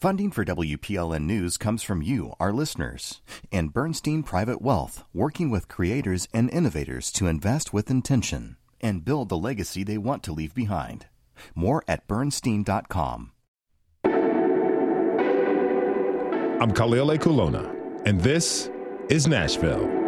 Funding for WPLN News comes from you, our listeners, and Bernstein Private Wealth, working with creators and innovators to invest with intention and build the legacy they want to leave behind. More at bernstein.com. I'm Khalil Ekulona, and this is Nashville.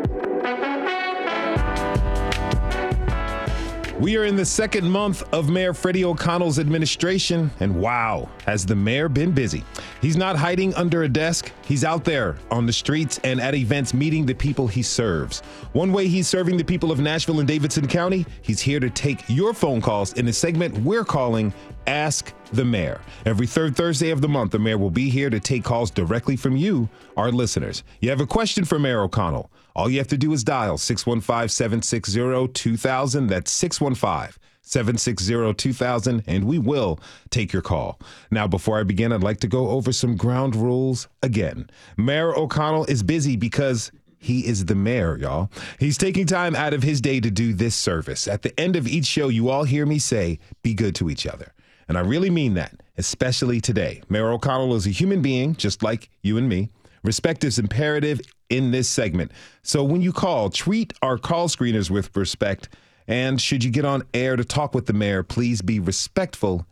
We are in the second month of Mayor Freddie O'Connell's administration, and wow, has the mayor been busy. He's not hiding under a desk, he's out there on the streets and at events meeting the people he serves. One way he's serving the people of Nashville and Davidson County, he's here to take your phone calls in a segment we're calling Ask the Mayor. Every third Thursday of the month, the mayor will be here to take calls directly from you, our listeners. You have a question for Mayor O'Connell? All you have to do is dial 615 760 2000. That's 615 760 2000, and we will take your call. Now, before I begin, I'd like to go over some ground rules again. Mayor O'Connell is busy because he is the mayor, y'all. He's taking time out of his day to do this service. At the end of each show, you all hear me say, be good to each other. And I really mean that, especially today. Mayor O'Connell is a human being, just like you and me. Respect is imperative in this segment. So when you call, treat our call screeners with respect. And should you get on air to talk with the mayor, please be respectful,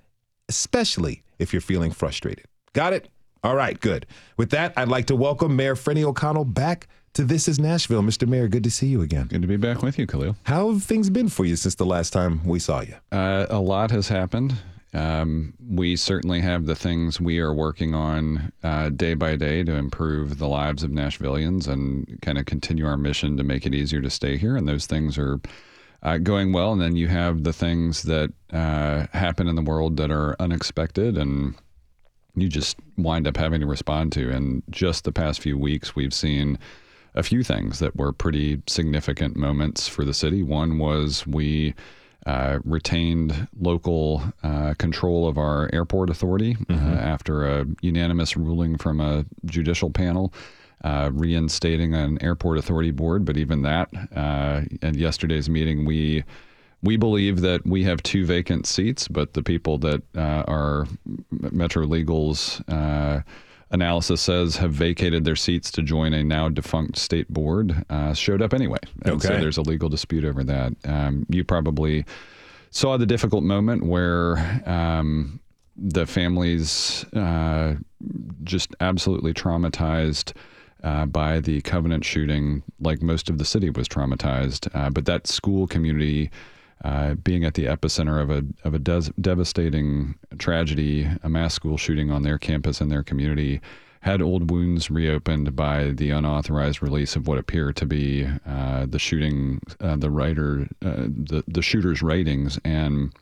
especially if you're feeling frustrated. Got it? All right, good. With that, I'd like to welcome Mayor Freddie O'Connell back to This is Nashville. Mr. Mayor, good to see you again. Good to be back with you, Khalil. How have things been for you since the last time we saw you? Uh, a lot has happened. Um, we certainly have the things we are working on uh, day by day to improve the lives of Nashvillians and kind of continue our mission to make it easier to stay here. And those things are uh, going well. And then you have the things that uh, happen in the world that are unexpected and you just wind up having to respond to. And just the past few weeks, we've seen a few things that were pretty significant moments for the city. One was we uh, retained local uh, control of our airport authority uh, mm-hmm. after a unanimous ruling from a judicial panel. Uh, reinstating an airport authority board, but even that, uh, at yesterday's meeting, we we believe that we have two vacant seats, but the people that are Metro Legal's analysis says have vacated their seats to join a now defunct state board uh, showed up anyway. And okay. so there's a legal dispute over that. Um, you probably saw the difficult moment where um, the families uh, just absolutely traumatized. Uh, by the Covenant shooting, like most of the city was traumatized. Uh, but that school community uh, being at the epicenter of a of a des- devastating tragedy, a mass school shooting on their campus and their community, had old wounds reopened by the unauthorized release of what appeared to be uh, the shooting, uh, the writer, uh, the the shooter's writings, and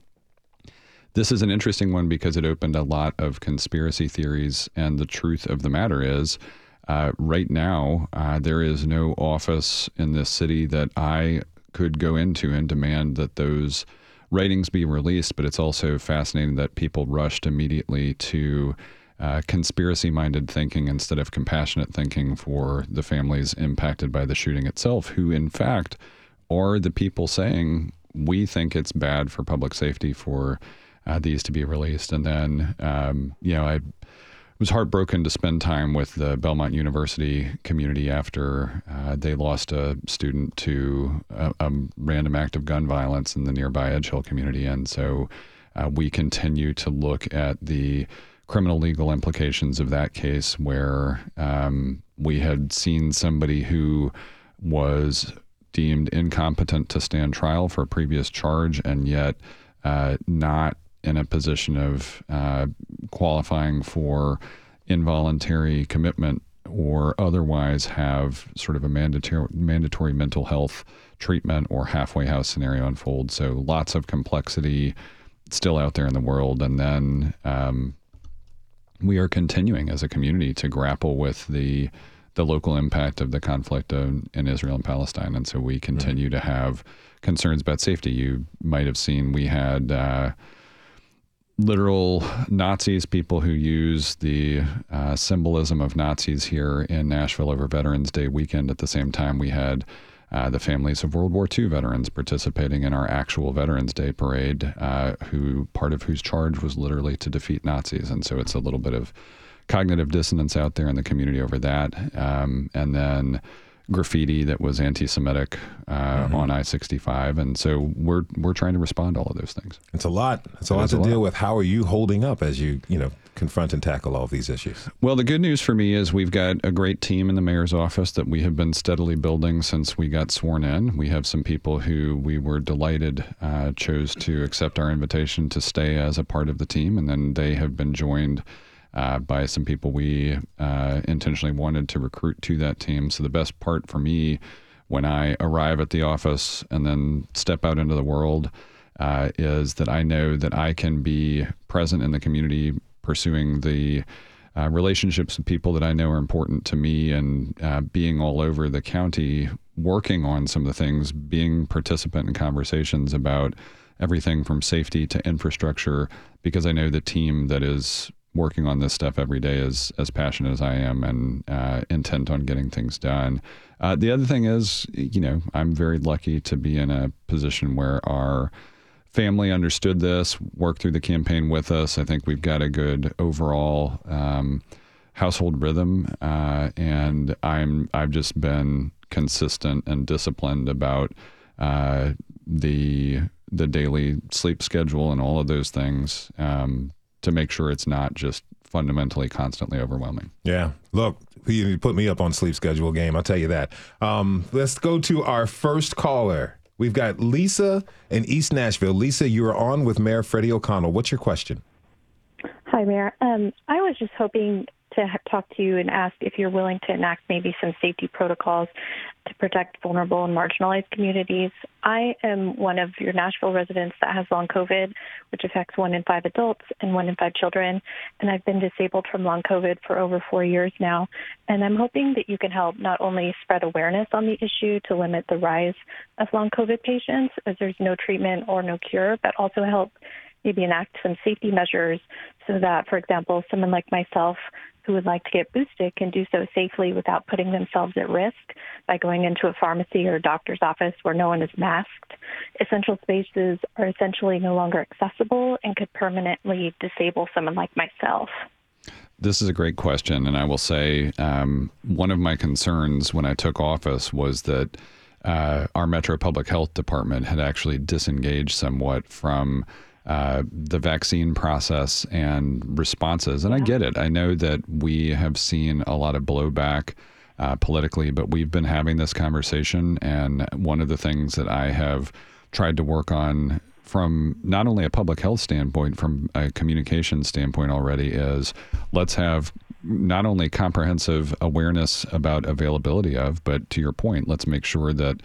this is an interesting one because it opened a lot of conspiracy theories, and the truth of the matter is. Uh, right now, uh, there is no office in this city that I could go into and demand that those writings be released. But it's also fascinating that people rushed immediately to uh, conspiracy minded thinking instead of compassionate thinking for the families impacted by the shooting itself, who, in fact, are the people saying, we think it's bad for public safety for uh, these to be released. And then, um, you know, I was heartbroken to spend time with the Belmont University community after uh, they lost a student to a, a, random act of gun violence in the nearby Edge Hill community. And so uh, we continue to look at the criminal legal implications of that case where um, we had seen somebody who was deemed incompetent to stand trial for a previous charge and yet uh, not in a position of uh, qualifying for involuntary commitment or otherwise have sort of a mandatory mandatory mental health treatment or halfway house scenario unfold. So lots of complexity still out there in the world, and then um, we are continuing as a community to grapple with the the local impact of the conflict in, in Israel and Palestine, and so we continue right. to have concerns about safety. You might have seen we had. Uh, literal Nazis, people who use the uh, symbolism of Nazis here in Nashville over Veterans Day weekend. At the same time, we had uh, the families of World War II veterans participating in our actual Veterans Day parade, uh, who part of whose charge was literally to defeat Nazis. And so it's a little bit of cognitive dissonance out there in the community over that. Um, and then graffiti that was anti-Semitic uh, mm-hmm. on I-65, and so we're we're trying to respond to all of those things. It's a lot. It's a it lot to a deal lot. with. How are you holding up as you you know confront and tackle all of these issues? Well, the good news for me is we've got a great team in the mayor's office that we have been steadily building since we got sworn in. We have some people who we were delighted uh, chose to accept our invitation to stay as a part of the team, and then they have been joined uh, by some people we uh, intentionally wanted to recruit to that team. So the best part for me when I arrive at the office and then step out into the world uh, is that I know that I can be present in the community, pursuing the uh, relationships with people that I know are important to me, and uh, being all over the county, working on some of the things, being participant in conversations about everything from safety to infrastructure, because I know the team that is working on this stuff every day as as passionate as I am and uh, intent on getting things done. Uh, the other thing is, you know, I'm very lucky to be in a position where our family understood this, worked through the campaign with us. I think we've got a good overall um, household rhythm, uh, and I'm I've just been consistent and disciplined about uh, the the daily sleep schedule and all of those things. Um, to make sure it's not just fundamentally constantly overwhelming. Yeah. Look, you put me up on sleep schedule game. I'll tell you that. Um, let's go to our first caller. We've got Lisa in East Nashville. Lisa, you are on with Mayor Freddie O'Connell. What's your question? Hi, Mayor. Um, I was just hoping to talk to you and ask if you're willing to enact maybe some safety protocols to protect vulnerable and marginalized communities. I am one of your Nashville residents that has long COVID, which affects one in five adults and one in five children. And I've been disabled from long COVID for over four years now. And I'm hoping that you can help not only spread awareness on the issue to limit the rise of long COVID patients, as there's no treatment or no cure, but also help maybe enact some safety measures so that, for example, someone like myself who would like to get boosted can do so safely without putting themselves at risk by going into a pharmacy or a doctor's office where no one is masked. Essential spaces are essentially no longer accessible and could permanently disable someone like myself. This is a great question. And I will say um, one of my concerns when I took office was that uh, our Metro Public Health Department had actually disengaged somewhat from uh, the vaccine process and responses. And yeah. I get it. I know that we have seen a lot of blowback uh, politically, but we've been having this conversation. And one of the things that I have tried to work on from not only a public health standpoint, from a communication standpoint already, is let's have not only comprehensive awareness about availability of, but to your point, let's make sure that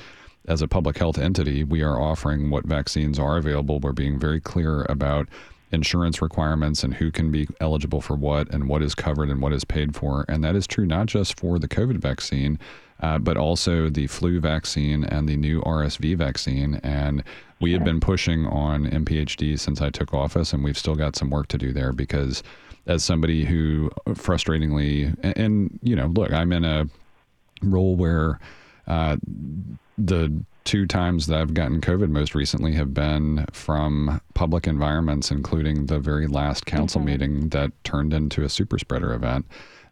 as a public health entity, we are offering what vaccines are available. We're being very clear about insurance requirements and who can be eligible for what and what is covered and what is paid for. And that is true not just for the COVID vaccine, uh, but also the flu vaccine and the new RSV vaccine. And we have been pushing on MPHD since I took office, and we've still got some work to do there because as somebody who frustratingly, and, and you know, look, I'm in a role where uh, the two times that I've gotten COVID most recently have been from public environments, including the very last council mm-hmm. meeting that turned into a super spreader event.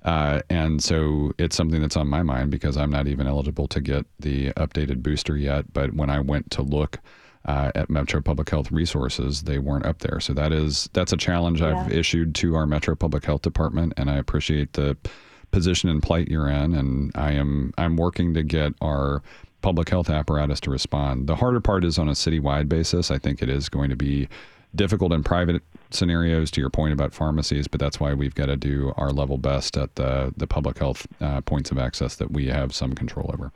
Uh, and so it's something that's on my mind because I'm not even eligible to get the updated booster yet. But when I went to look uh, at Metro Public Health resources, they weren't up there. So that is that's a challenge yeah. I've issued to our Metro Public Health Department, and I appreciate the position and plight you're in. And I am I'm working to get our public health apparatus to respond. The harder part is on a citywide basis. I think it is going to be difficult in private scenarios to your point about pharmacies, but that's why we've got to do our level best at the, the public health uh, points of access that we have some control over.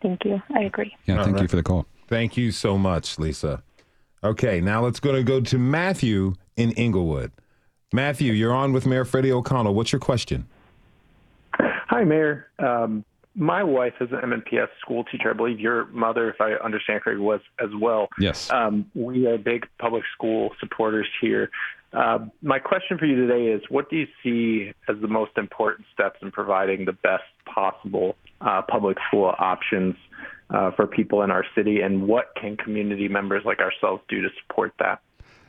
Thank you. I agree. Yeah, All thank right. you for the call. Thank you so much, Lisa. Okay, now let's go to go to Matthew in Englewood. Matthew, you're on with Mayor Freddie O'Connell. What's your question? Hi, Mayor. Um, my wife is an MNPS school teacher. I believe your mother, if I understand correctly, was as well. Yes. Um, we are big public school supporters here. Uh, my question for you today is what do you see as the most important steps in providing the best possible uh, public school options uh, for people in our city, and what can community members like ourselves do to support that?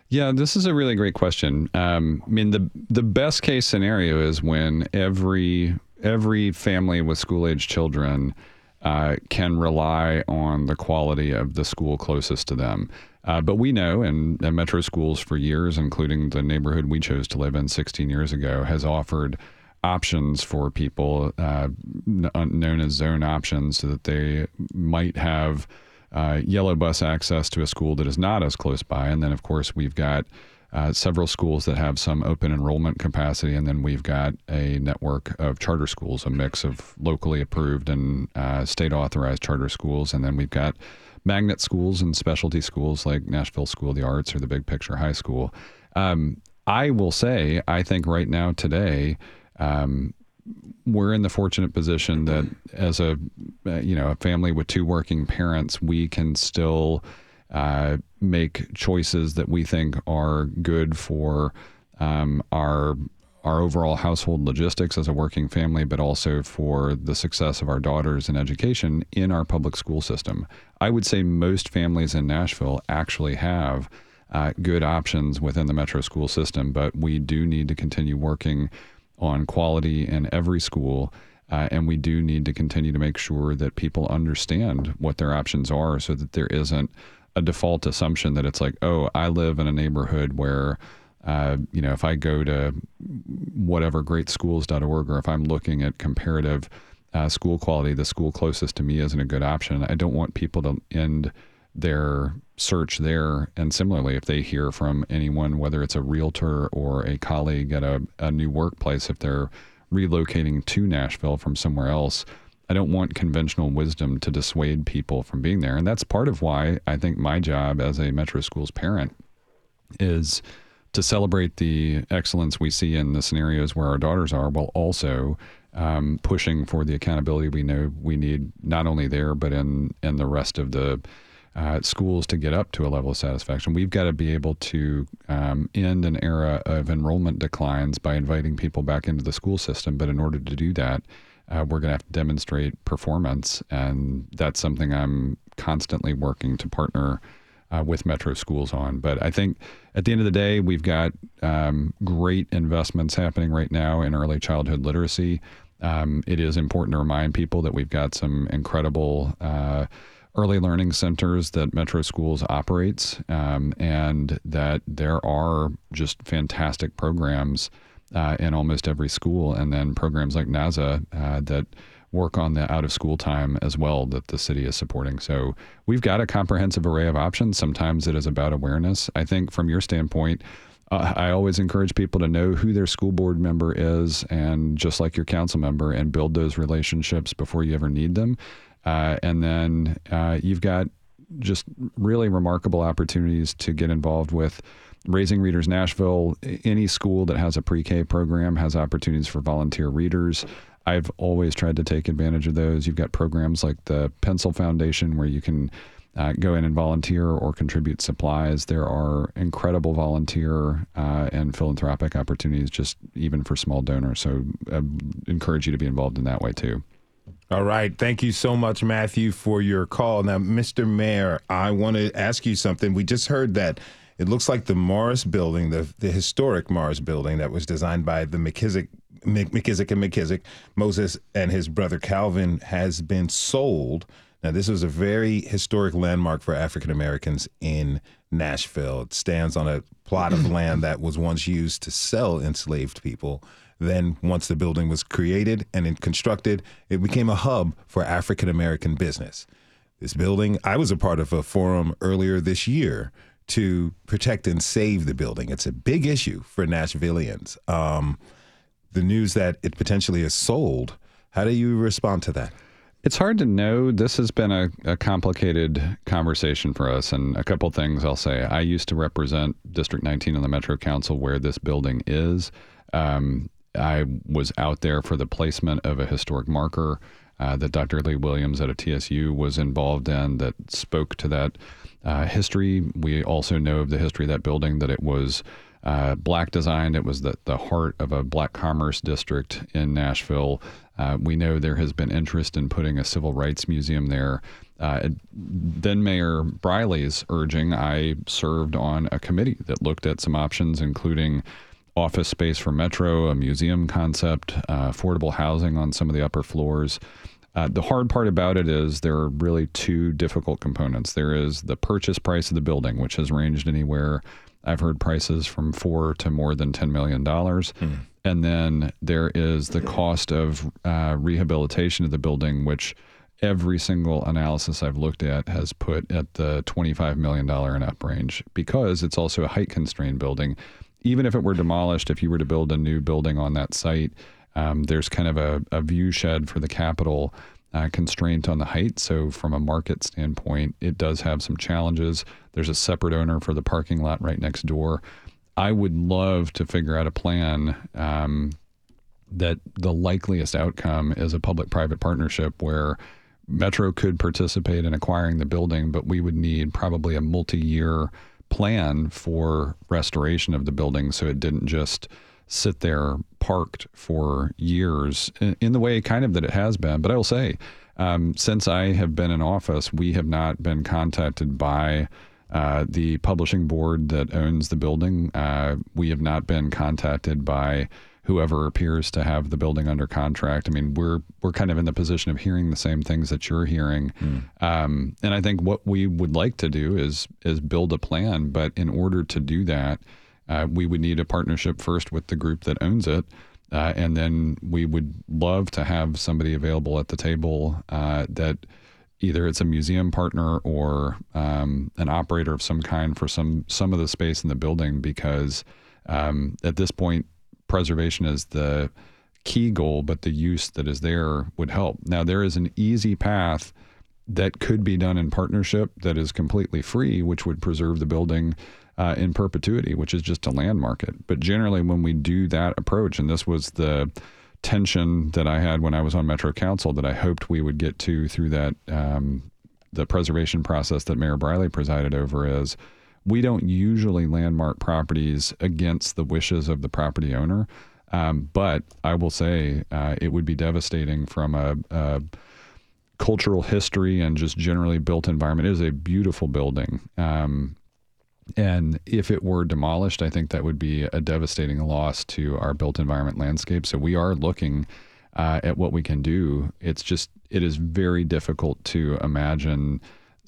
Yeah, this is a really great question. Um, I mean, the the best case scenario is when every every family with school age children uh, can rely on the quality of the school closest to them. Uh, but we know, and, and Metro Schools for years, including the neighborhood we chose to live in 16 years ago, has offered options for people uh, known as zone options so that they might have uh, yellow bus access to a school that is not as close by. And then, of course, we've got uh, several schools that have some open enrollment capacity, and then we've got a network of charter schools, a mix of locally approved and uh, state authorized charter schools, and then we've got magnet schools and specialty schools like Nashville School of the Arts or the Big Picture High School. Um, I will say, I think right now today. Um, we're in the fortunate position that as a uh, you know a family with two working parents, we can still uh, make choices that we think are good for um, our our overall household logistics as a working family, but also for the success of our daughters in education in our public school system. I would say most families in Nashville actually have uh, good options within the metro school system, but we do need to continue working on quality in every school. Uh, and we do need to continue to make sure that people understand what their options are so that there isn't a default assumption that it's like, oh, I live in a neighborhood where, uh, you know, if I go to whatever greatschools.org or if I'm looking at comparative uh, school quality, the school closest to me isn't a good option. I don't want people to end their search there. And similarly, if they hear from anyone, whether it's a realtor or a colleague at a, a new workplace, if they're relocating to Nashville from somewhere else, I don't want conventional wisdom to dissuade people from being there. And that's part of why I think my job as a Metro Schools parent is to celebrate the excellence we see in the scenarios where our daughters are, while also um, pushing for the accountability we know we need not only there but in in the rest of the uh, schools to get up to a level of satisfaction. We've got to be able to um, end an era of enrollment declines by inviting people back into the school system. But in order to do that, uh, we're going to have to demonstrate performance. And that's something I'm constantly working to partner uh, with Metro Schools on. But I think at the end of the day, we've got um, great investments happening right now in early childhood literacy. Um, it is important to remind people that we've got some incredible uh, early learning centers that Metro Schools operates, um, and that there are just fantastic programs uh, in almost every school, and then programs like NAZA uh, that work on the out of school time as well that the city is supporting. So we've got a comprehensive array of options. Sometimes it is about awareness. I think from your standpoint, uh, I always encourage people to know who their school board member is, and just like your council member, and build those relationships before you ever need them. Uh, and then uh, you've got just really remarkable opportunities to get involved with Raising Readers Nashville. Any school that has a pre K program has opportunities for volunteer readers. I've always tried to take advantage of those. You've got programs like the Pencil Foundation where you can uh, go in and volunteer or contribute supplies. There are incredible volunteer uh, and philanthropic opportunities, just even for small donors. So I uh, encourage you to be involved in that way too. All right. Thank you so much, Matthew, for your call. Now, Mr. Mayor, I want to ask you something. We just heard that it looks like the Morris building, the, the historic Morris building that was designed by the McKissack, McKissack and McKissack, Moses and his brother Calvin, has been sold. Now, this was a very historic landmark for African Americans in Nashville. It stands on a plot of land that was once used to sell enslaved people. Then, once the building was created and constructed, it became a hub for African American business. This building, I was a part of a forum earlier this year to protect and save the building. It's a big issue for Nashvillians. Um, the news that it potentially is sold, how do you respond to that? It's hard to know. This has been a, a, complicated conversation for us. And a couple things I'll say. I used to represent District 19 on the Metro Council where this building is. Um, I was out there for the placement of a historic marker uh, that Dr. Lee Williams at a TSU was involved in that spoke to that uh, history. We also know of the history of that building that it was uh, black designed. It was the, the heart of a black commerce district in Nashville. Uh, we know there has been interest in putting a civil rights museum there. Uh, then Mayor Briley's urging, I served on a committee that looked at some options, including office space for Metro, a museum concept, uh, affordable housing on some of the upper floors. Uh, the hard part about it is there are really two difficult components. There is the purchase price of the building, which has ranged anywhere. I've heard prices from four to more than $10 million. Mm. And then there is the cost of uh, rehabilitation of the building, which every single analysis I've looked at has put at the $25 million and up range because it's also a height constrained building. Even if it were demolished, if you were to build a new building on that site, um, there's kind of a, a view shed for the Capitol uh, constraint on the height. So, from a market standpoint, it does have some challenges. There's a separate owner for the parking lot right next door. I would love to figure out a plan um, that the likeliest outcome is a public private partnership where Metro could participate in acquiring the building, but we would need probably a multi year plan for restoration of the building so it didn't just sit there parked for years in, in the way kind of that it has been. But I will say, um, since I have been in office, we have not been contacted by uh, the publishing board that owns the building. Uh, we have not been contacted by whoever appears to have the building under contract. I mean, we're we're kind of in the position of hearing the same things that you're hearing, mm. um, and I think what we would like to do is is build a plan. But in order to do that, uh, we would need a partnership first with the group that owns it. Uh, and then we would love to have somebody available at the table uh, that either it's a museum partner or um, an operator of some kind for some some of the space in the building because um, at this point preservation is the key goal but the use that is there would help now there is an easy path that could be done in partnership that is completely free which would preserve the building uh, in perpetuity, which is just to landmark it. But generally, when we do that approach, and this was the tension that I had when I was on Metro Council that I hoped we would get to through that um, the preservation process that Mayor Briley presided over is we don't usually landmark properties against the wishes of the property owner. Um, but I will say uh, it would be devastating from a, a, cultural history and just generally built environment. It is a beautiful building. Um, and if it were demolished, I think that would be a devastating loss to our built environment landscape. So we are looking uh, at what we can do. It's just, it is very difficult to imagine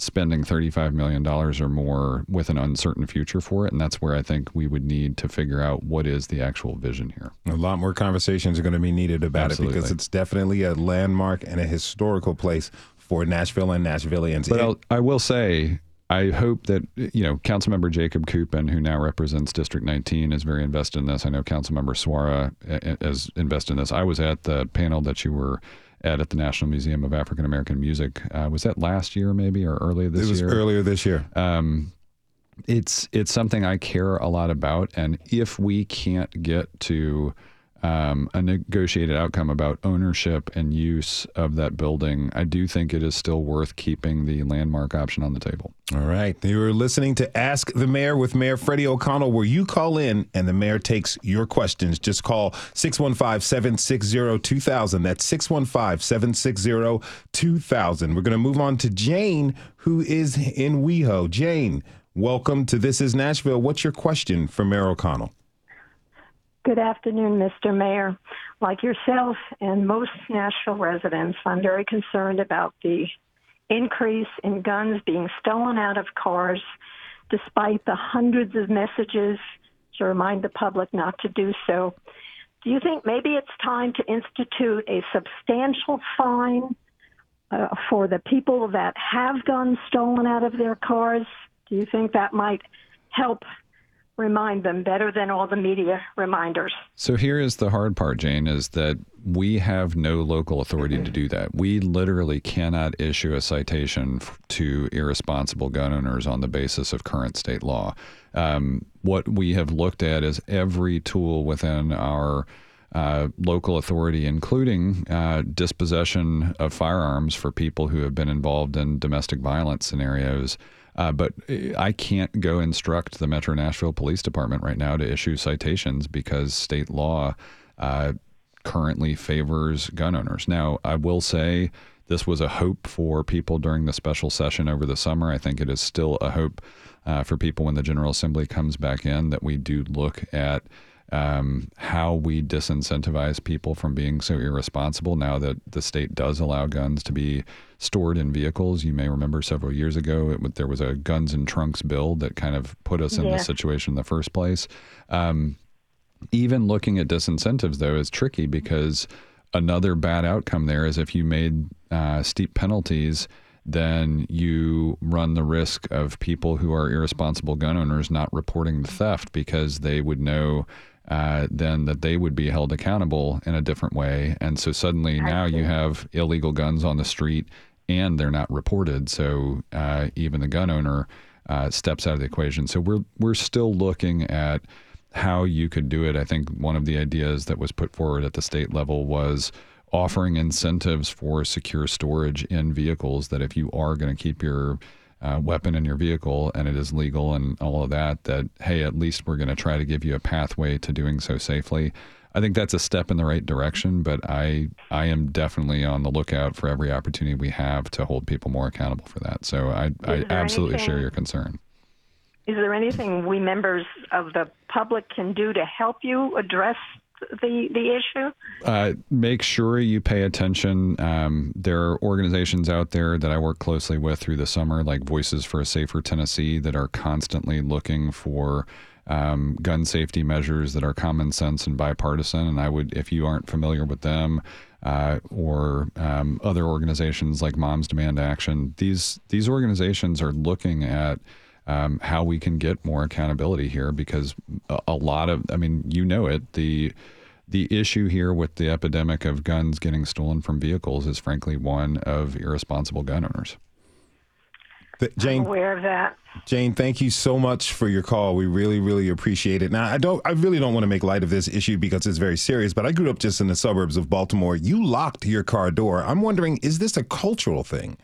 spending $35 million or more with an uncertain future for it. And that's where I think we would need to figure out what is the actual vision here. A lot more conversations are going to be needed about Absolutely. it because it's definitely a landmark and a historical place for Nashville and Nashvillians. But I'll, I will say, I hope that you know Councilmember Jacob Kupin, who now represents District 19, is very invested in this. I know Councilmember Suara eh, eh, is invested in this. I was at the panel that you were at at the National Museum of African American Music. Uh, was that last year, maybe, or earlier this year? It was year? earlier this year. Um, it's it's something I care a lot about, and if we can't get to um, a negotiated outcome about ownership and use of that building, I do think it is still worth keeping the landmark option on the table. All right. You are listening to Ask the Mayor with Mayor Freddie O'Connell, where you call in and the mayor takes your questions. Just call 615 760 2000. That's 615 760 2000. We're going to move on to Jane, who is in WeHo. Jane, welcome to This is Nashville. What's your question for Mayor O'Connell? Good afternoon, Mr. Mayor. Like yourself and most Nashville residents, I'm very concerned about the increase in guns being stolen out of cars, despite the hundreds of messages to remind the public not to do so. Do you think maybe it's time to institute a substantial fine uh, for the people that have guns stolen out of their cars? Do you think that might help remind them better than all the media reminders. So here is the hard part, Jane, is that we have no local authority to do that. We literally cannot issue a citation to irresponsible gun owners on the basis of current state law. Um, what we have looked at is every tool within our uh, local authority, including uh, dispossession of firearms for people who have been involved in domestic violence scenarios Uh, but I can't go instruct the Metro Nashville Police Department right now to issue citations because state law uh, currently favors gun owners. Now, I will say this was a hope for people during the special session over the summer. I think it is still a hope uh, for people when the General Assembly comes back in that we do look at um, how we disincentivize people from being so irresponsible now that the state does allow guns to be stored in vehicles. You may remember several years ago it, there was a guns and trunks bill that kind of put us in this situation in the first place. Um, even looking at disincentives, though, is tricky because another bad outcome there is if you made uh, steep penalties then you run the risk of people who are irresponsible gun owners not reporting the theft because they would know uh, then that they would be held accountable in a different way. And so suddenly now you have illegal guns on the street and they're not reported. So uh, even the gun owner uh, steps out of the equation. So we're we're still looking at how you could do it. I think one of the ideas that was put forward at the state level was offering incentives for secure storage in vehicles that if you are going to keep your uh, weapon in your vehicle and it is legal and all of that, that, hey, at least we're going to try to give you a pathway to doing so safely. I think that's a step in the right direction, but I I am definitely on the lookout for every opportunity we have to hold people more accountable for that. So I, I absolutely anything, share your concern. Is there anything we members of the public can do to help you address the the issue? Uh, make sure you pay attention. Um, there are organizations out there that I work closely with through the summer, like Voices for a Safer Tennessee, that are constantly looking for. Um, gun safety measures that are common sense and bipartisan. And I would, if you aren't familiar with them, uh, or um, other organizations like Moms Demand Action, these these organizations are looking at um, how we can get more accountability here because a, a, lot of, I mean, you know it, the the issue here with the epidemic of guns getting stolen from vehicles is frankly one of irresponsible gun owners. Jane, I'm aware of that. Jane, thank you so much for your call. We really, really appreciate it. Now, I don't, I really don't want to make light of this issue because it's very serious. But I grew up just in the suburbs of Baltimore. You locked your car door. I'm wondering, is this a cultural thing?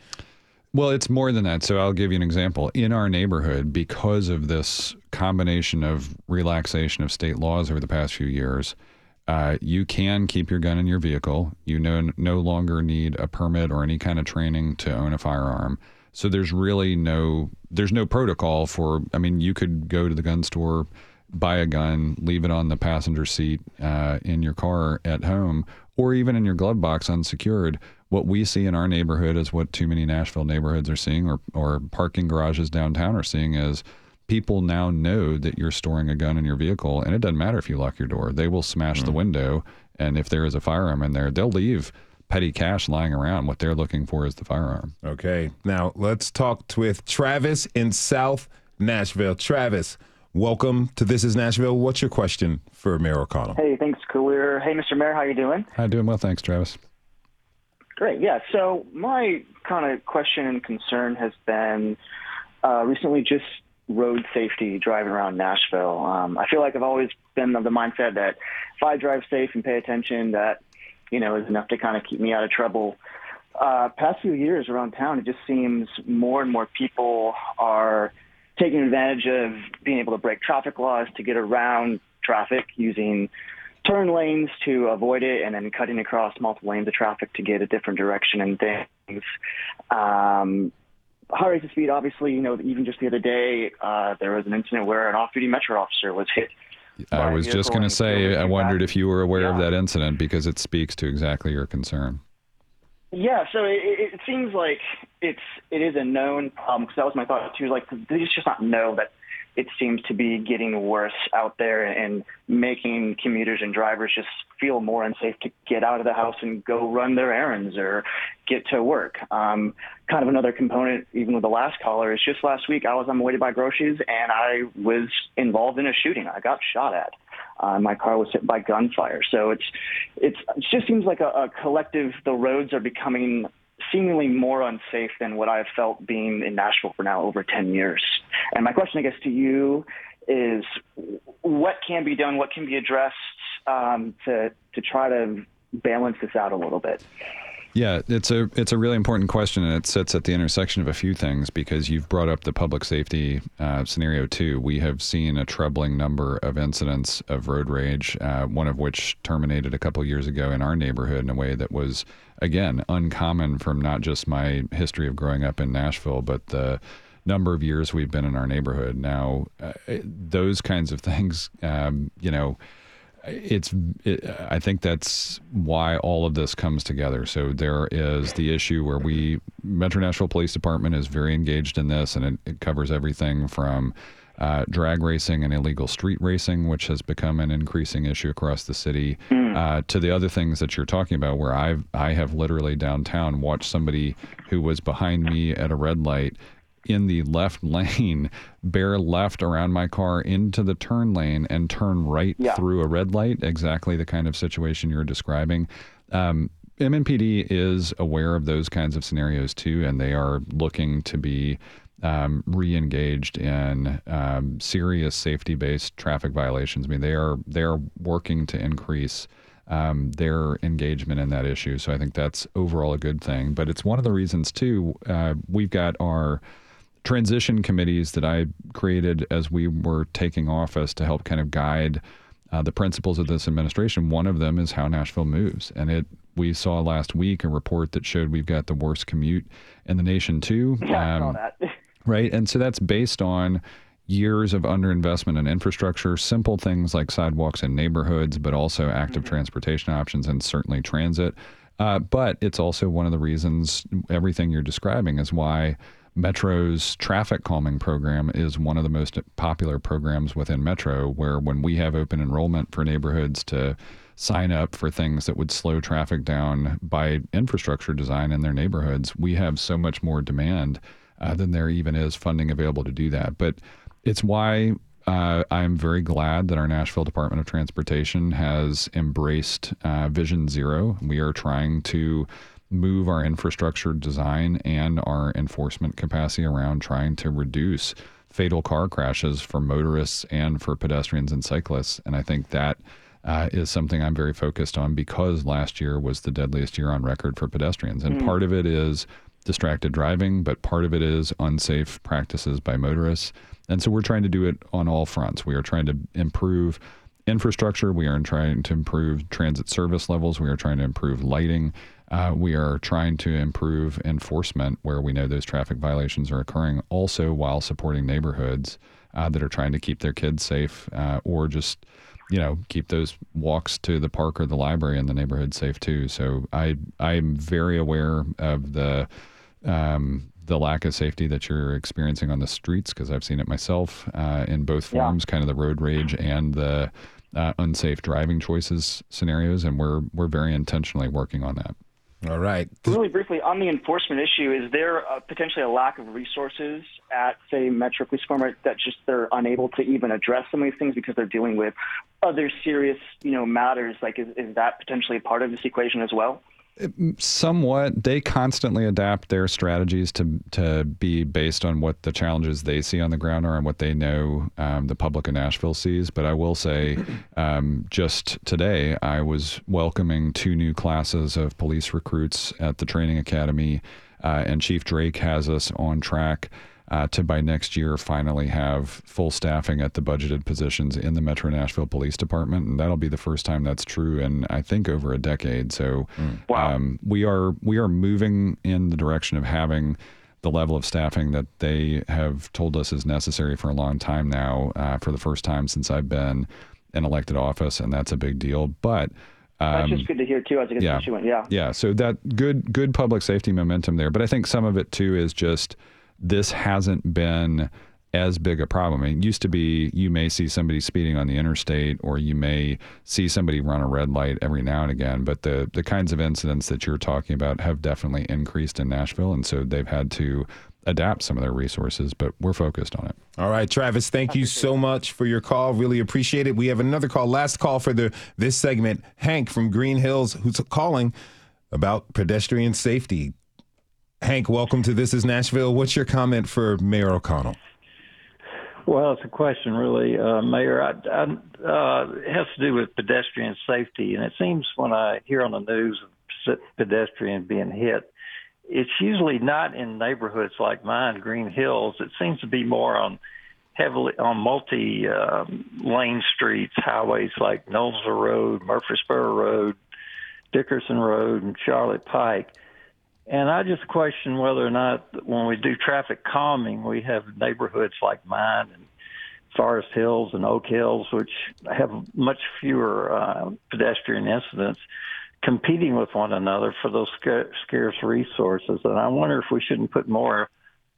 Well, it's more than that. So I'll give you an example. In our neighborhood, because of this combination of relaxation of state laws over the past few years, uh, you can keep your gun in your vehicle. You no, no longer need a permit or any kind of training to own a firearm. So there's really no there's no protocol for. I mean, you could go to the gun store, buy a gun, leave it on the passenger seat uh, in your car at home, or even in your glove box unsecured what we see in our neighborhood is what too many Nashville neighborhoods are seeing, or or parking garages downtown are seeing is people now know that you're storing a gun in your vehicle, and it doesn't matter if you lock your door; they will smash mm. the window, and if there is a firearm in there, they'll leave petty cash lying around. What they're looking for is the firearm. Okay, now let's talk with Travis in South Nashville. Travis. Welcome to This Is Nashville. What's your question for Mayor O'Connell? Hey, thanks, Khalil. Hey, Mr. Mayor, how you doing? Hi, doing well, thanks, Travis. Great. Yeah. So my kind of question and concern has been uh, recently just road safety driving around Nashville. Um, I feel like I've always been of the mindset that if I drive safe and pay attention, that you know is enough to kind of keep me out of trouble. Uh, past few years around town, it just seems more and more people are taking advantage of being able to break traffic laws to get around traffic using turn lanes to avoid it and then cutting across multiple lanes of traffic to get a different direction and things. Um, high rates of speed, obviously, you know, even just the other day, uh, there was an incident where an off-duty metro officer was hit. I was just going to say, I wondered back. if you were aware yeah. of that incident because it speaks to exactly your concern. Yeah, so it, it seems like it's it is a known problem because that was my thought too. Like they just not know that it seems to be getting worse out there and making commuters and drivers just feel more unsafe to get out of the house and go run their errands or get to work. Um, kind of another component, even with the last caller, is just last week I was on my way to buy groceries and I was involved in a shooting. I got shot at. Uh, my car was hit by gunfire. So it's it's it just seems like a, a collective. The roads are becoming seemingly more unsafe than what I've felt being in Nashville for now over 10 years. And my question, I guess, to you is what can be done, what can be addressed um, to, to try to balance this out a little bit? Yeah, it's a it's a really important question, and it sits at the intersection of a few things because you've brought up the public safety uh, scenario too. We have seen a troubling number of incidents of road rage, uh, one of which terminated a couple years ago in our neighborhood in a way that was again uncommon from not just my history of growing up in Nashville, but the number of years we've been in our neighborhood. Now, uh, those kinds of things, um, you know it's it, i think that's why all of this comes together so there is the issue where we metro nashville police department is very engaged in this and it, it covers everything from uh, drag racing and illegal street racing, which has become an increasing issue across the city, mm. uh, to the other things that you're talking about, where I've I have literally downtown watched somebody who was behind me at a red light in the left lane, bear left around my car into the turn lane and turn right yeah. through a red light. Exactly the kind of situation you're describing. Um, MNPD is aware of those kinds of scenarios too, and they are looking to be um, re-engaged in um, serious safety-based traffic violations. I mean, they are they are working to increase um, their engagement in that issue. So I think that's overall a good thing. But it's one of the reasons too. Uh, we've got our transition committees that I created as we were taking office to help kind of guide uh, the principles of this administration. One of them is how Nashville moves, and it. We saw last week a report that showed we've got the worst commute in the nation too. Yeah, um, I saw that. right, and so that's based on years of underinvestment in infrastructure, simple things like sidewalks in neighborhoods, but also active mm-hmm. transportation options and certainly transit. Uh, but it's also one of the reasons everything you're describing is why Metro's traffic calming program is one of the most popular programs within Metro, where when we have open enrollment for neighborhoods to sign up for things that would slow traffic down by infrastructure design in their neighborhoods, we have so much more demand uh, than there even is funding available to do that. But it's why uh, I'm very glad that our Nashville Department of Transportation has embraced uh, Vision Zero. We are trying to move our infrastructure design and our enforcement capacity around trying to reduce fatal car crashes for motorists and for pedestrians and cyclists. And I think that uh, is something I'm very focused on because last year was the deadliest year on record for pedestrians. And mm. part of it is distracted driving, but part of it is unsafe practices by motorists. And so we're trying to do it on all fronts. We are trying to improve infrastructure. We are trying to improve transit service levels. We are trying to improve lighting. Uh, we are trying to improve enforcement where we know those traffic violations are occurring, also while supporting neighborhoods uh, that are trying to keep their kids safe uh, or just you know keep those walks to the park or the library in the neighborhood safe too. So I I'm very aware of the um, the lack of safety that you're experiencing on the streets because I've seen it myself uh, in both forms, yeah. kind of the road rage and the uh, unsafe driving choices scenarios, and we're we're very intentionally working on that. All right. Really briefly on the enforcement issue, is there potentially a lack of resources at, say, Metro Police Department that just they're unable to even address some of these things because they're dealing with other serious, you know, matters? Like, is, is that potentially a part of this equation as well? Somewhat, they constantly adapt their strategies to to be based on what the challenges they see on the ground are and what they know um, the public in Nashville sees. But I will say, um, just today, I was welcoming two new classes of police recruits at the training academy, uh, and Chief Drake has us on track uh, to by next year finally have full staffing at the budgeted positions in the Metro Nashville Police Department, and that'll be the first time that's true in I think over a decade. So mm. wow. um, we are we are moving in the direction of having the level of staffing that they have told us is necessary for a long time now, uh, for the first time since I've been in elected office, and that's a big deal. But um, That's just good to hear too as a constituent. Yeah. yeah. Yeah. So that good good public safety momentum there. But I think some of it too is just this hasn't been as big a problem. It used to be you may see somebody speeding on the interstate or you may see somebody run a red light every now and again, but the the kinds of incidents that you're talking about have definitely increased in Nashville and so they've had to adapt some of their resources, but we're focused on it. All right, Travis, thank you so much for your call. Really appreciate it. We have another call, last call for the this segment. Hank from Green Hills who's calling about pedestrian safety. Hank, welcome to This is Nashville. What's your comment for Mayor O'Connell? Well, it's a question, really, uh, Mayor. I, I, uh, it has to do with pedestrian safety, and it seems when I hear on the news of pedestrian being hit, it's usually not in neighborhoods like mine, Green Hills. It seems to be more on heavily on multi uh, lane streets, highways like Nolensville Road, Murfreesboro Road, Dickerson Road, and Charlotte Pike. And I just question whether or not when we do traffic calming, we have neighborhoods like mine and Forest Hills and Oak Hills, which have much fewer uh, pedestrian incidents, competing with one another for those scarce resources. And I wonder if we shouldn't put more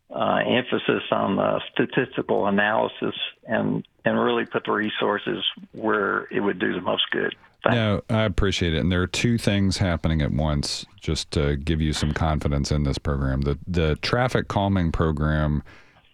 uh, emphasis on the statistical analysis and and really put the resources where it would do the most good. Thanks. No, I appreciate it. And there are two things happening at once, just to give you some confidence in this program. The the traffic calming program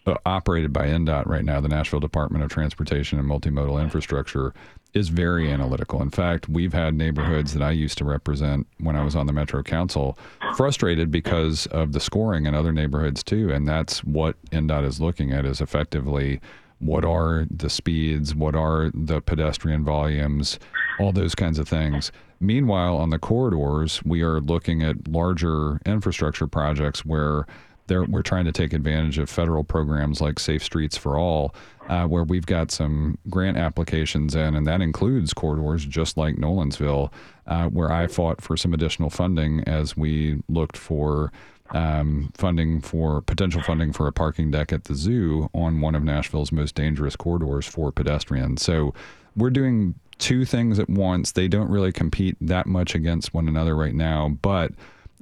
uh, operated by NDOT right now, the Nashville Department of Transportation and Multimodal Infrastructure, is very analytical. In fact, we've had neighborhoods that I used to represent when I was on the Metro Council frustrated because of the scoring in other neighborhoods too. And that's what NDOT is looking at is effectively what are the speeds, what are the pedestrian volumes, all those kinds of things. Meanwhile, on the corridors, we are looking at larger infrastructure projects where we're trying to take advantage of federal programs like Safe Streets for All, uh, where we've got some grant applications in, and that includes corridors just like Nolensville, uh, where I fought for some additional funding as we looked for um, funding for potential funding for a parking deck at the zoo on one of Nashville's most dangerous corridors for pedestrians. So we're doing two things at once. They don't really compete that much against one another right now, but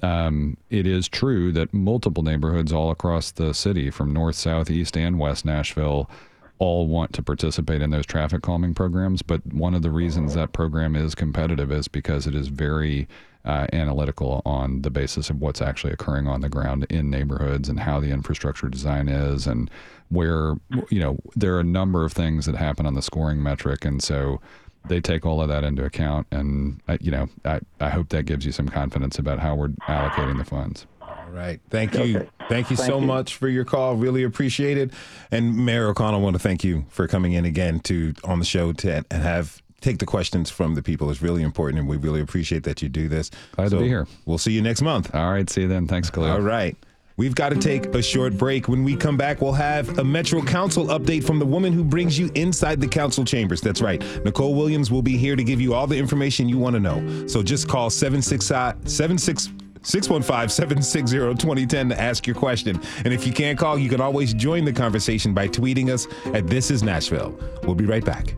um, it is true that multiple neighborhoods all across the city, from north, south, east, and west Nashville, all want to participate in those traffic calming programs. But one of the reasons that program is competitive is because it is very uh, analytical on the basis of what's actually occurring on the ground in neighborhoods and how the infrastructure design is and where you know there are a number of things that happen on the scoring metric and so they take all of that into account, and I, you know, I, I hope that gives you some confidence about how we're allocating the funds. All right. Thank you. Okay. Thank you thank so you. much for your call. Really appreciate it. And Mayor O'Connell, I want to thank you for coming in again to on the show to and have take the questions from the people. It's really important, and we really appreciate that you do this. Glad so to be here. We'll see you next month. All right. See you then. Thanks, Khalil. All right. We've got to take a short break. When we come back, we'll have a Metro Council update from the woman who brings you inside the council chambers. That's right. Nicole Williams will be here to give you all the information you want to know. So just call 765 615 760 2010 to ask your question. And if you can't call, you can always join the conversation by tweeting us at This Is Nashville. We'll be right back.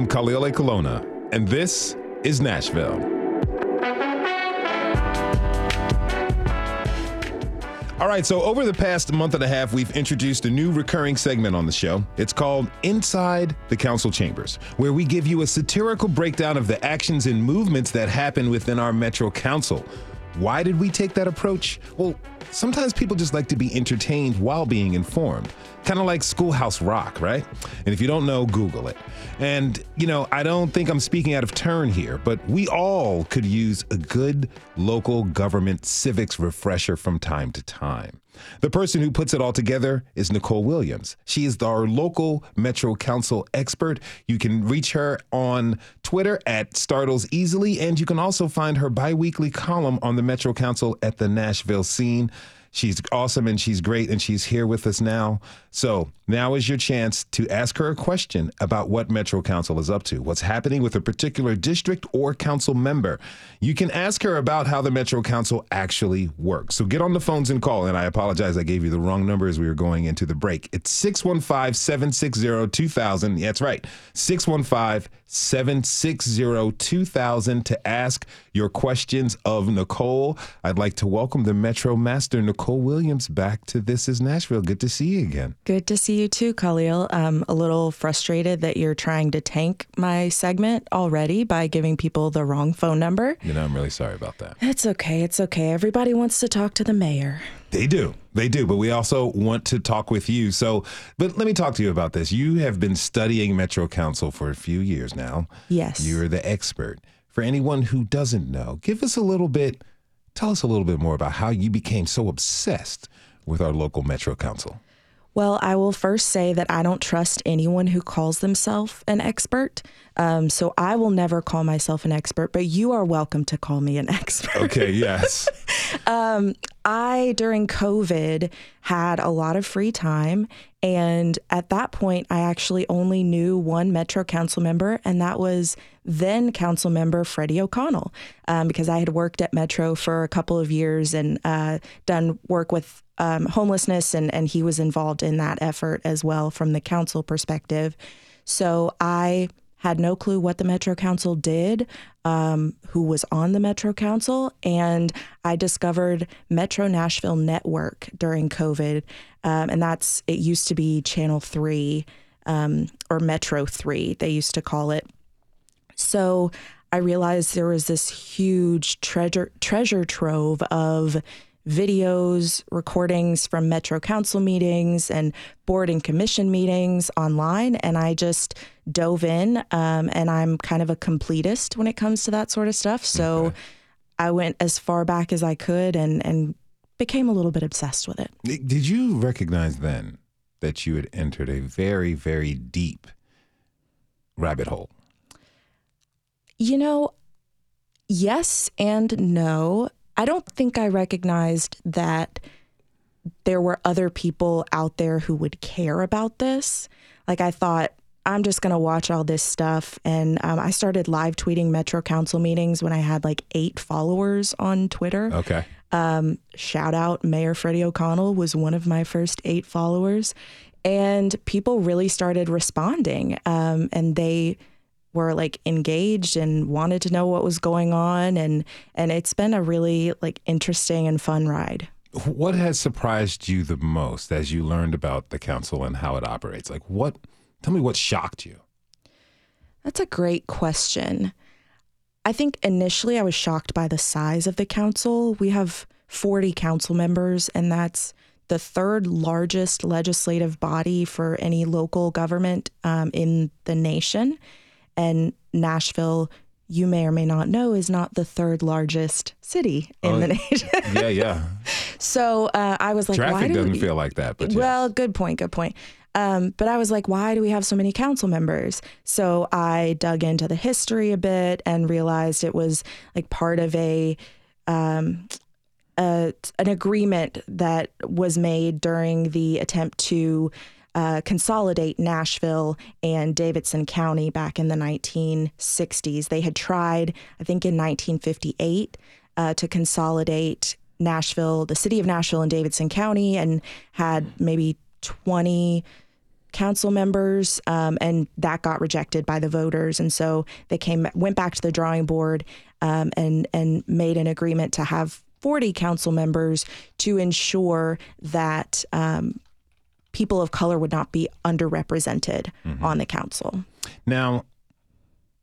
I'm Khalil Ekulona, and this is Nashville. All right, so over the past month and a half, we've introduced a new recurring segment on the show. It's called Inside the Council Chambers, where we give you a satirical breakdown of the actions and movements that happen within our Metro Council. Why did we take that approach? Well, sometimes people just like to be entertained while being informed. Kind of like Schoolhouse Rock, right? And if you don't know, Google it. And, you know, I don't think I'm speaking out of turn here, but we all could use a good local government civics refresher from time to time. The person who puts it all together is Nicole Williams. She is our local Metro Council expert. You can reach her on Twitter at Startles Easily, and you can also find her biweekly column on the Metro Council at the Nashville Scene. She's awesome and she's great and she's here with us now. So now is your chance to ask her a question about what Metro Council is up to, what's happening with a particular district or council member. You can ask her about how the Metro Council actually works. So get on the phones and call. And I apologize, I gave you the wrong number as we were going into the break. It's 615 760 2000. That's right, 615 760 2000 to ask your questions of Nicole. I'd like to welcome the Metro Master, Nicole Williams, back to This is Nashville. Good to see you again. Good to see you too, Khalil. I'm a little frustrated that you're trying to tank my segment already by giving people the wrong phone number. You know, I'm really sorry about that. It's okay. It's okay. Everybody wants to talk to the mayor. They do. They do. But we also want to talk with you. So, but let me talk to you about this. You have been studying Metro Council for a few years now. Yes. You're the expert. For anyone who doesn't know, give us a little bit, tell us a little bit more about how you became so obsessed with our local Metro Council? Well, I will first say that I don't trust anyone who calls themselves an expert. Um, so I will never call myself an expert, but you are welcome to call me an expert. Okay, yes. um, I, during COVID, had a lot of free time. And at that point, I actually only knew one Metro Council member, and that was then Council member Freddie O'Connell, um, because I had worked at Metro for a couple of years and uh, done work with um, homelessness, and, and he was involved in that effort as well from the council perspective. So I had no clue what the Metro Council did, um, who was on the Metro Council, and I discovered Metro Nashville Network during COVID, um, and that's it used to be Channel Three um, or Metro Three, they used to call it. So I realized there was this huge treasure treasure trove of videos, recordings from Metro Council meetings and board and commission meetings online. And I just dove in. Um, and I'm kind of a completist when it comes to that sort of stuff. So okay. I went as far back as I could and, and became a little bit obsessed with it. Did you recognize then that you had entered a very, very deep rabbit hole? You know, yes and no. I don't think I recognized that there were other people out there who would care about this. Like I thought, I'm just going to watch all this stuff. And um, I started live tweeting Metro Council meetings when I had like eight followers on Twitter. Okay. Um, shout out Mayor Freddie O'Connell was one of my first eight followers. And people really started responding. Um, and they were like engaged and wanted to know what was going on and and it's been a really like interesting and fun ride. What has surprised you the most as you learned about the council and how it operates? Like what tell me what shocked you? That's a great question. I think initially I was shocked by the size of the council. We have 40 council members and that's the third largest legislative body for any local government um, in the nation. And Nashville, you may or may not know, is not the third largest city in oh, the nation. yeah, yeah. So uh, I was like, traffic why do doesn't we... feel like that. But well, good point. Good point. Um, but I was like, why do we have so many council members? So I dug into the history a bit and realized it was like part of a, um, a an agreement that was made during the attempt to uh, consolidate Nashville and Davidson County back in the 1960s. They had tried, I think, in 1958 uh, to consolidate Nashville, the city of Nashville and Davidson County, and had maybe 20 council members, um, and that got rejected by the voters. And so they came, went back to the drawing board, um, and and made an agreement to have 40 council members to ensure that um, people of color would not be underrepresented mm-hmm. on the council. Now,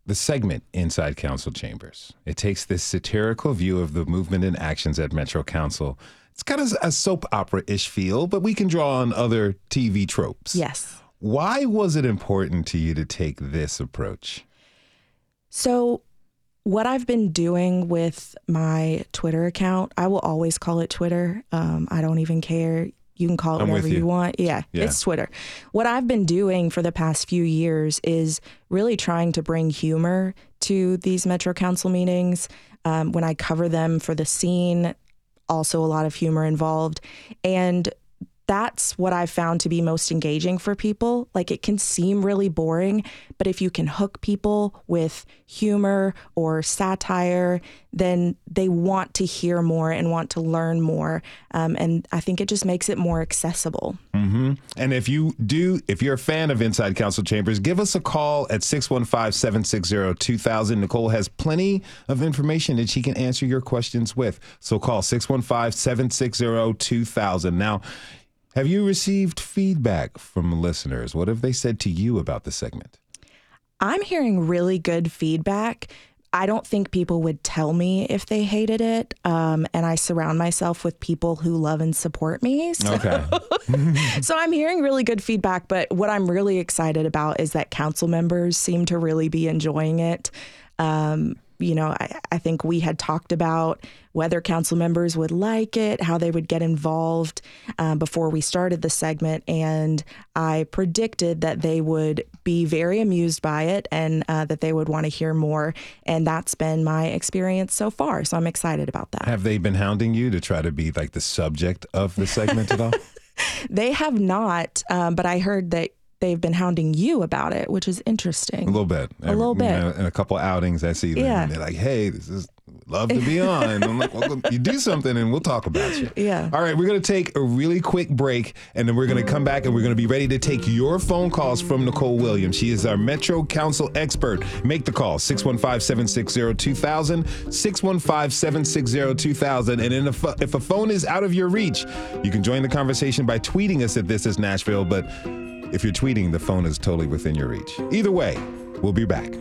the segment inside council chambers it takes this satirical view of the movement and actions at metro council it's kind of a soap opera-ish feel but we can draw on other tv tropes yes why was it important to you to take this approach so what I've been doing with my Twitter account, I will always call it Twitter. Um, I don't even care. You can call it I'm whatever you. you. want. Yeah, yeah, it's Twitter. What I've been doing for the past few years is really trying to bring humor to these Metro Council meetings. Um, when I cover them for the scene, also a lot of humor involved. And that's what I've found to be most engaging for people. Like it can seem really boring, but if you can hook people with humor or satire, then they want to hear more and want to learn more. Um, and I think it just makes it more accessible. Mm-hmm. And if you do, if you're a fan of Inside Council Chambers, give us a call at 615 760 2000. Nicole has plenty of information that she can answer your questions with. So call 615 760 2000. Now, have you received feedback from listeners? What have they said to you about the segment? I'm hearing really good feedback. I don't think people would tell me if they hated it. Um, and I surround myself with people who love and support me. So. Okay. so I'm hearing really good feedback. But what I'm really excited about is that council members seem to really be enjoying it. Um, you know, I, I, think we had talked about whether council members would like it, how they would get involved um, before we started the segment. And I predicted that they would be very amused by it and uh, that they would want to hear more. And that's been my experience so far. So I'm excited about that. Have they been hounding you to try to be like the subject of the segment at all? they have not, um, but I heard that they've been hounding you about it, which is interesting. A little bit. A little bit. You know, in a couple outings, I see them. Yeah. And they're like, hey, this is love to be on. I'm like, well, you do something and we'll talk about you. Yeah. All right, we're going to take a really quick break and then we're going to come back and we're going to be ready to take your phone calls from Nicole Williams. She is our Metro Council expert. Make the call 615 760 2000, 615 760 2000. And if, if a phone is out of your reach, you can join the conversation by tweeting us at This Is Nashville. But if you're tweeting, the phone is totally within your reach. Either way, we'll be back.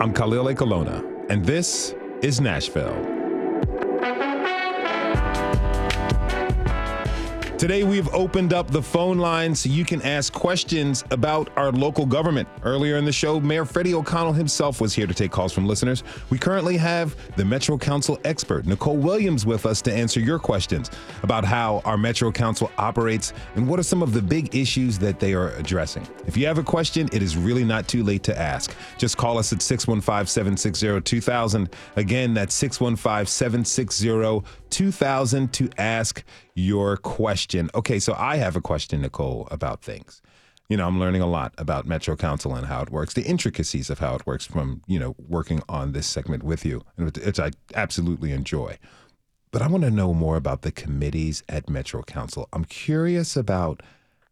I'm Khalil Ekulona, and this is Nashville. Today, we've opened up the phone line so you can ask questions about our local government. Earlier in the show, Mayor Freddie O'Connell himself was here to take calls from listeners. We currently have the Metro Council expert, Nicole Williams, with us to answer your questions about how our Metro Council operates and what are some of the big issues that they are addressing. If you have a question, it is really not too late to ask. Just call us at 615 760 2000. Again, that's 615 760 2000 to ask your question. Okay, so I have a question, Nicole, about things. You know, I'm learning a lot about Metro Council and how it works, the intricacies of how it works from, you know, working on this segment with you, which I absolutely enjoy. But I want to know more about the committees at Metro Council. I'm curious about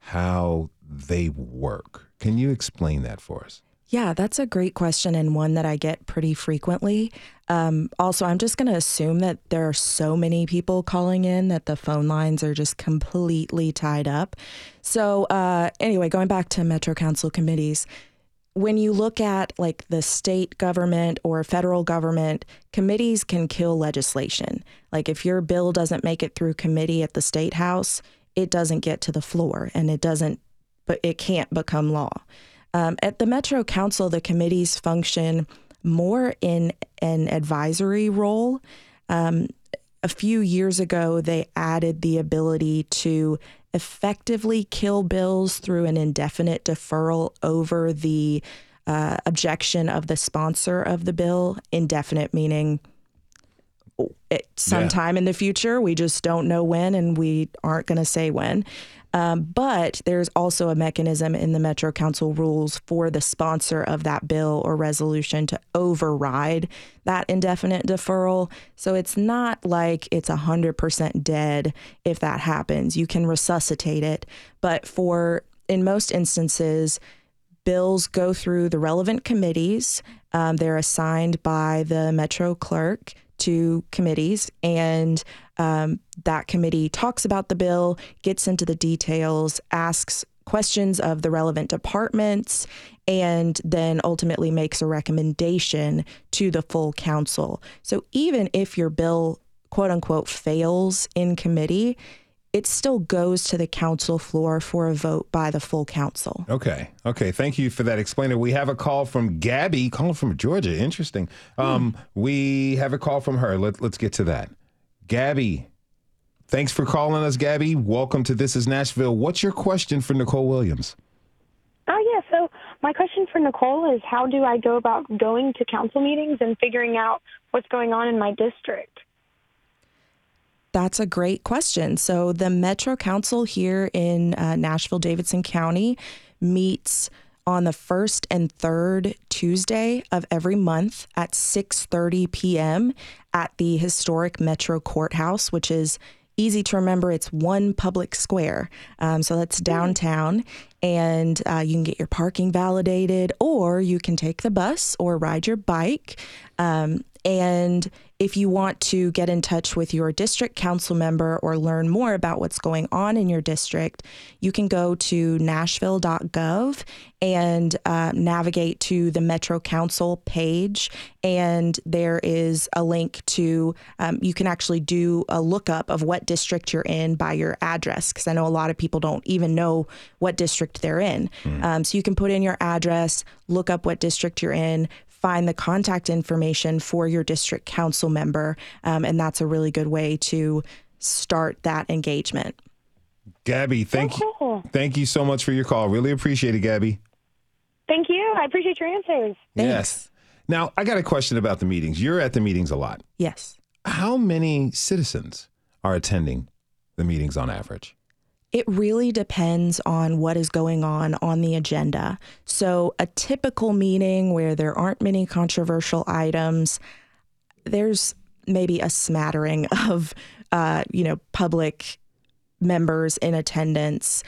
how they work. Can you explain that for us? Yeah, that's a great question and one that I get pretty frequently. Um, also, I'm just going to assume that there are so many people calling in that the phone lines are just completely tied up. So, uh, anyway, going back to Metro Council committees, when you look at like the state government or federal government, committees can kill legislation. Like if your bill doesn't make it through committee at the state house, it doesn't get to the floor and it doesn't, but it can't become law. Um, at the Metro Council, the committees function more in an advisory role. Um, a few years ago, they added the ability to effectively kill bills through an indefinite deferral over the uh, objection of the sponsor of the bill. Indefinite meaning it, sometime yeah. in the future. We just don't know when, and we aren't going to say when. Um, but there's also a mechanism in the Metro Council rules for the sponsor of that bill or resolution to override that indefinite deferral. So it's not like it's 100% dead if that happens. You can resuscitate it. But for, in most instances, bills go through the relevant committees. Um, they're assigned by the Metro clerk to committees, and um, that committee talks about the bill, gets into the details, asks questions of the relevant departments, and then ultimately makes a recommendation to the full council. So even if your bill, quote unquote, fails in committee, it still goes to the council floor for a vote by the full council. Okay. Okay. Thank you for that explainer. We have a call from Gabby, calling from Georgia. Interesting. Um, mm. We have a call from her. Let, let's get to that. Gabby, thanks for calling us, Gabby. Welcome to This is Nashville. What's your question for Nicole Williams? Oh, yeah. So, my question for Nicole is how do I go about going to council meetings and figuring out what's going on in my district? That's a great question. So, the Metro Council here in uh, Nashville, Davidson County meets on the first and third Tuesday of every month at 6:30 p.m. at the historic Metro Courthouse, which is easy to remember. It's one public square, um, so that's downtown, and uh, you can get your parking validated, or you can take the bus or ride your bike. Um, And if you want to get in touch with your district council member or learn more about what's going on in your district, you can go to nashville.gov and uh, navigate to the Metro Council page. And there is a link to, um, you can actually do a lookup of what district you're in by your address, because I know a lot of people don't even know what district they're in. Mm. Um, so you can put in your address, look up what district you're in, find the contact information for your district council member. Um, and that's a really good way to start that engagement. Gabby, thank oh, cool. you. Thank you so much for your call. Really appreciate it, Gabby. Thank you. I appreciate your answers. Thanks. Yes. Now, I got a question about the meetings. You're at the meetings a lot. Yes. How many citizens are attending the meetings on average? It really depends on what is going on on the agenda. So, a typical meeting where there aren't many controversial items, there's maybe a smattering of, uh, you know, public members in attendance.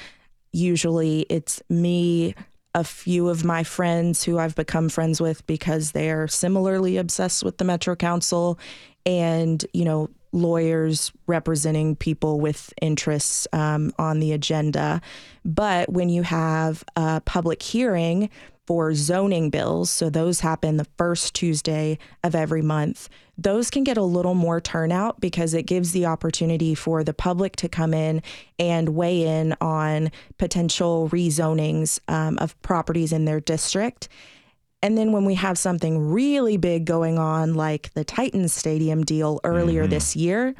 Usually it's me, a few of my friends who I've become friends with because they're similarly obsessed with the Metro Council, and, you know, lawyers representing people with interests um, on the agenda. But when you have a public hearing for zoning bills, so those happen the first Tuesday of every month, those can get a little more turnout because it gives the opportunity for the public to come in and weigh in on potential rezonings um, of properties in their district. And then when we have something really big going on, like the Titans Stadium deal earlier mm-hmm. this year,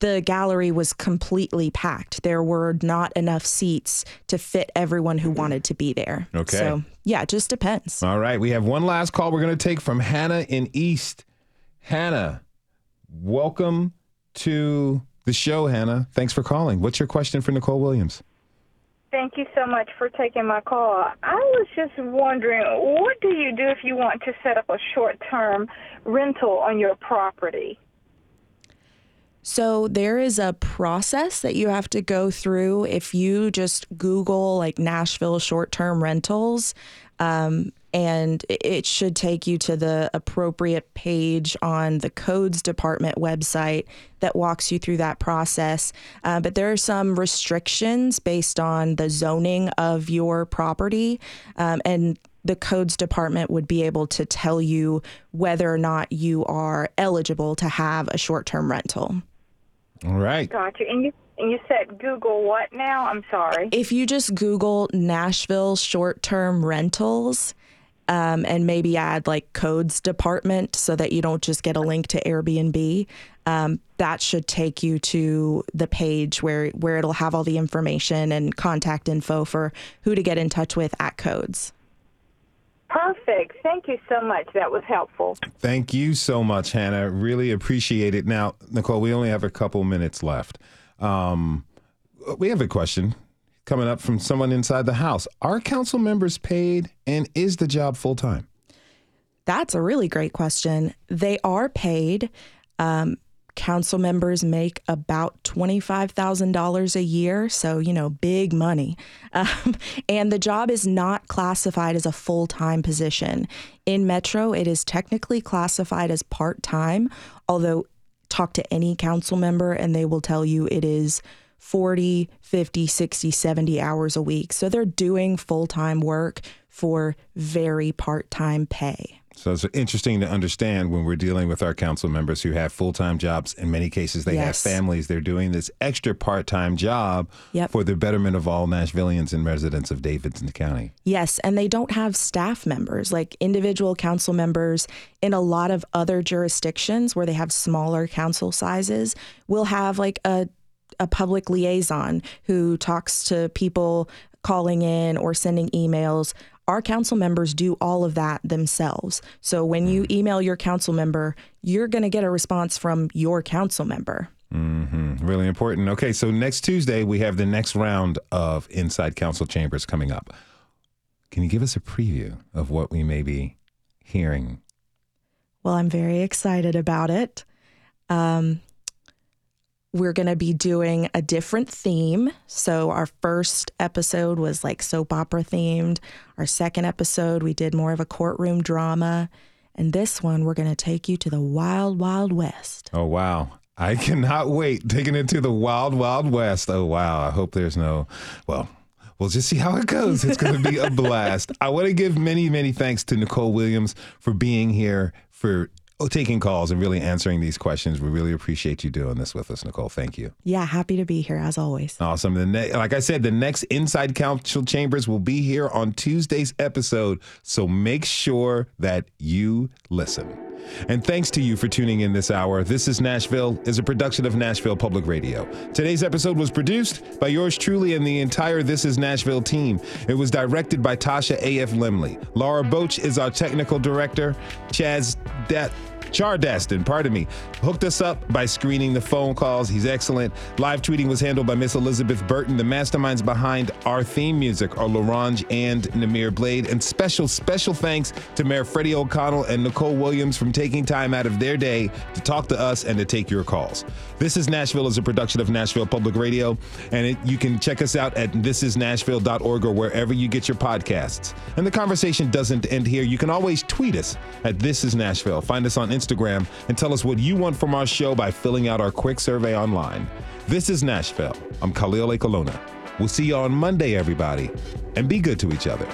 the gallery was completely packed. There were not enough seats to fit everyone who wanted to be there. Okay. So, yeah, it just depends. All right. We have one last call we're going to take from Hannah in East. Hannah, welcome to the show, Hannah. Thanks for calling. What's your question for Nicole Williams? Thank you so much for taking my call. I was just wondering, what do you do if you want to set up a short term rental on your property? So, there is a process that you have to go through. If you just Google like Nashville short term rentals, um, and it should take you to the appropriate page on the codes department website that walks you through that process. Uh, but there are some restrictions based on the zoning of your property, um, and the codes department would be able to tell you whether or not you are eligible to have a short term rental. All right. Gotcha. And you and you said Google what now? I'm sorry. If you just Google Nashville short term rentals, um, and maybe add like codes department so that you don't just get a link to Airbnb. Um, that should take you to the page where where it'll have all the information and contact info for who to get in touch with at codes. Perfect. Thank you so much. That was helpful. Thank you so much, Hannah. Really appreciate it. Now, Nicole, we only have a couple minutes left. Um, we have a question coming up from someone inside the House. Are council members paid and is the job full time? That's a really great question. They are paid. Um, council members make about $25,000 a year. So, you know, big money. Um, and the job is not classified as a full time position. In Metro, it is technically classified as part time, although, talk to any council member and they will tell you it is 40, 50, 60, 70 hours a week. So they're doing full time work for very part time pay. So it's interesting to understand when we're dealing with our council members who have full time jobs. In many cases, they yes. have families. They're doing this extra part time job yep. for the betterment of all Nashvillians and residents of Davidson County. Yes. And they don't have staff members, like individual council members in a lot of other jurisdictions where they have smaller council sizes will have like a a public liaison who talks to people calling in or sending emails. Our council members do all of that themselves. So when you mm. email your council member, you're going to get a response from your council member. Mm-hmm. Really important. Okay, so next Tuesday, we have the next round of Inside Council Chambers coming up. Can you give us a preview of what we may be hearing? Well, I'm very excited about it. Um, we're going to be doing a different theme. So, our first episode was like soap opera themed. Our second episode, we did more of a courtroom drama. And this one, we're going to take you to the wild, wild west. Oh, wow. I cannot wait taking it to the wild, wild west. Oh, wow. I hope there's no, well, we'll just see how it goes. It's going to be a blast. I want to give many, many thanks to Nicole Williams for being here, for Oh, taking calls and really answering these questions. We really appreciate you doing this with us, Nicole. Thank you. Yeah, happy to be here as always. Awesome. The ne- like I said, the next Inside Council Chambers will be here on Tuesday's episode. So make sure that you listen. And thanks to you for tuning in this hour. This is Nashville is a production of Nashville Public Radio. Today's episode was produced by yours truly and the entire This is Nashville team. It was directed by Tasha A.F. Lemley. Laura Boach is our technical director. Chaz Dat Chardaston, pardon me, hooked us up by screening the phone calls. He's excellent. Live tweeting was handled by Miss Elizabeth Burton. The masterminds behind our theme music are Larange and Namir Blade. And special, special thanks to Mayor Freddie O'Connell and Nicole Williams from taking time out of their day to talk to us and to take your calls. This is Nashville is a production of Nashville Public Radio, and it, you can check us out at thisisnashville.org or wherever you get your podcasts. And the conversation doesn't end here. You can always tweet us at This Is Nashville. Find us on on Instagram and tell us what you want from our show by filling out our quick survey online. This is Nashville. I'm Khalil Ekulona. We'll see you on Monday, everybody, and be good to each other.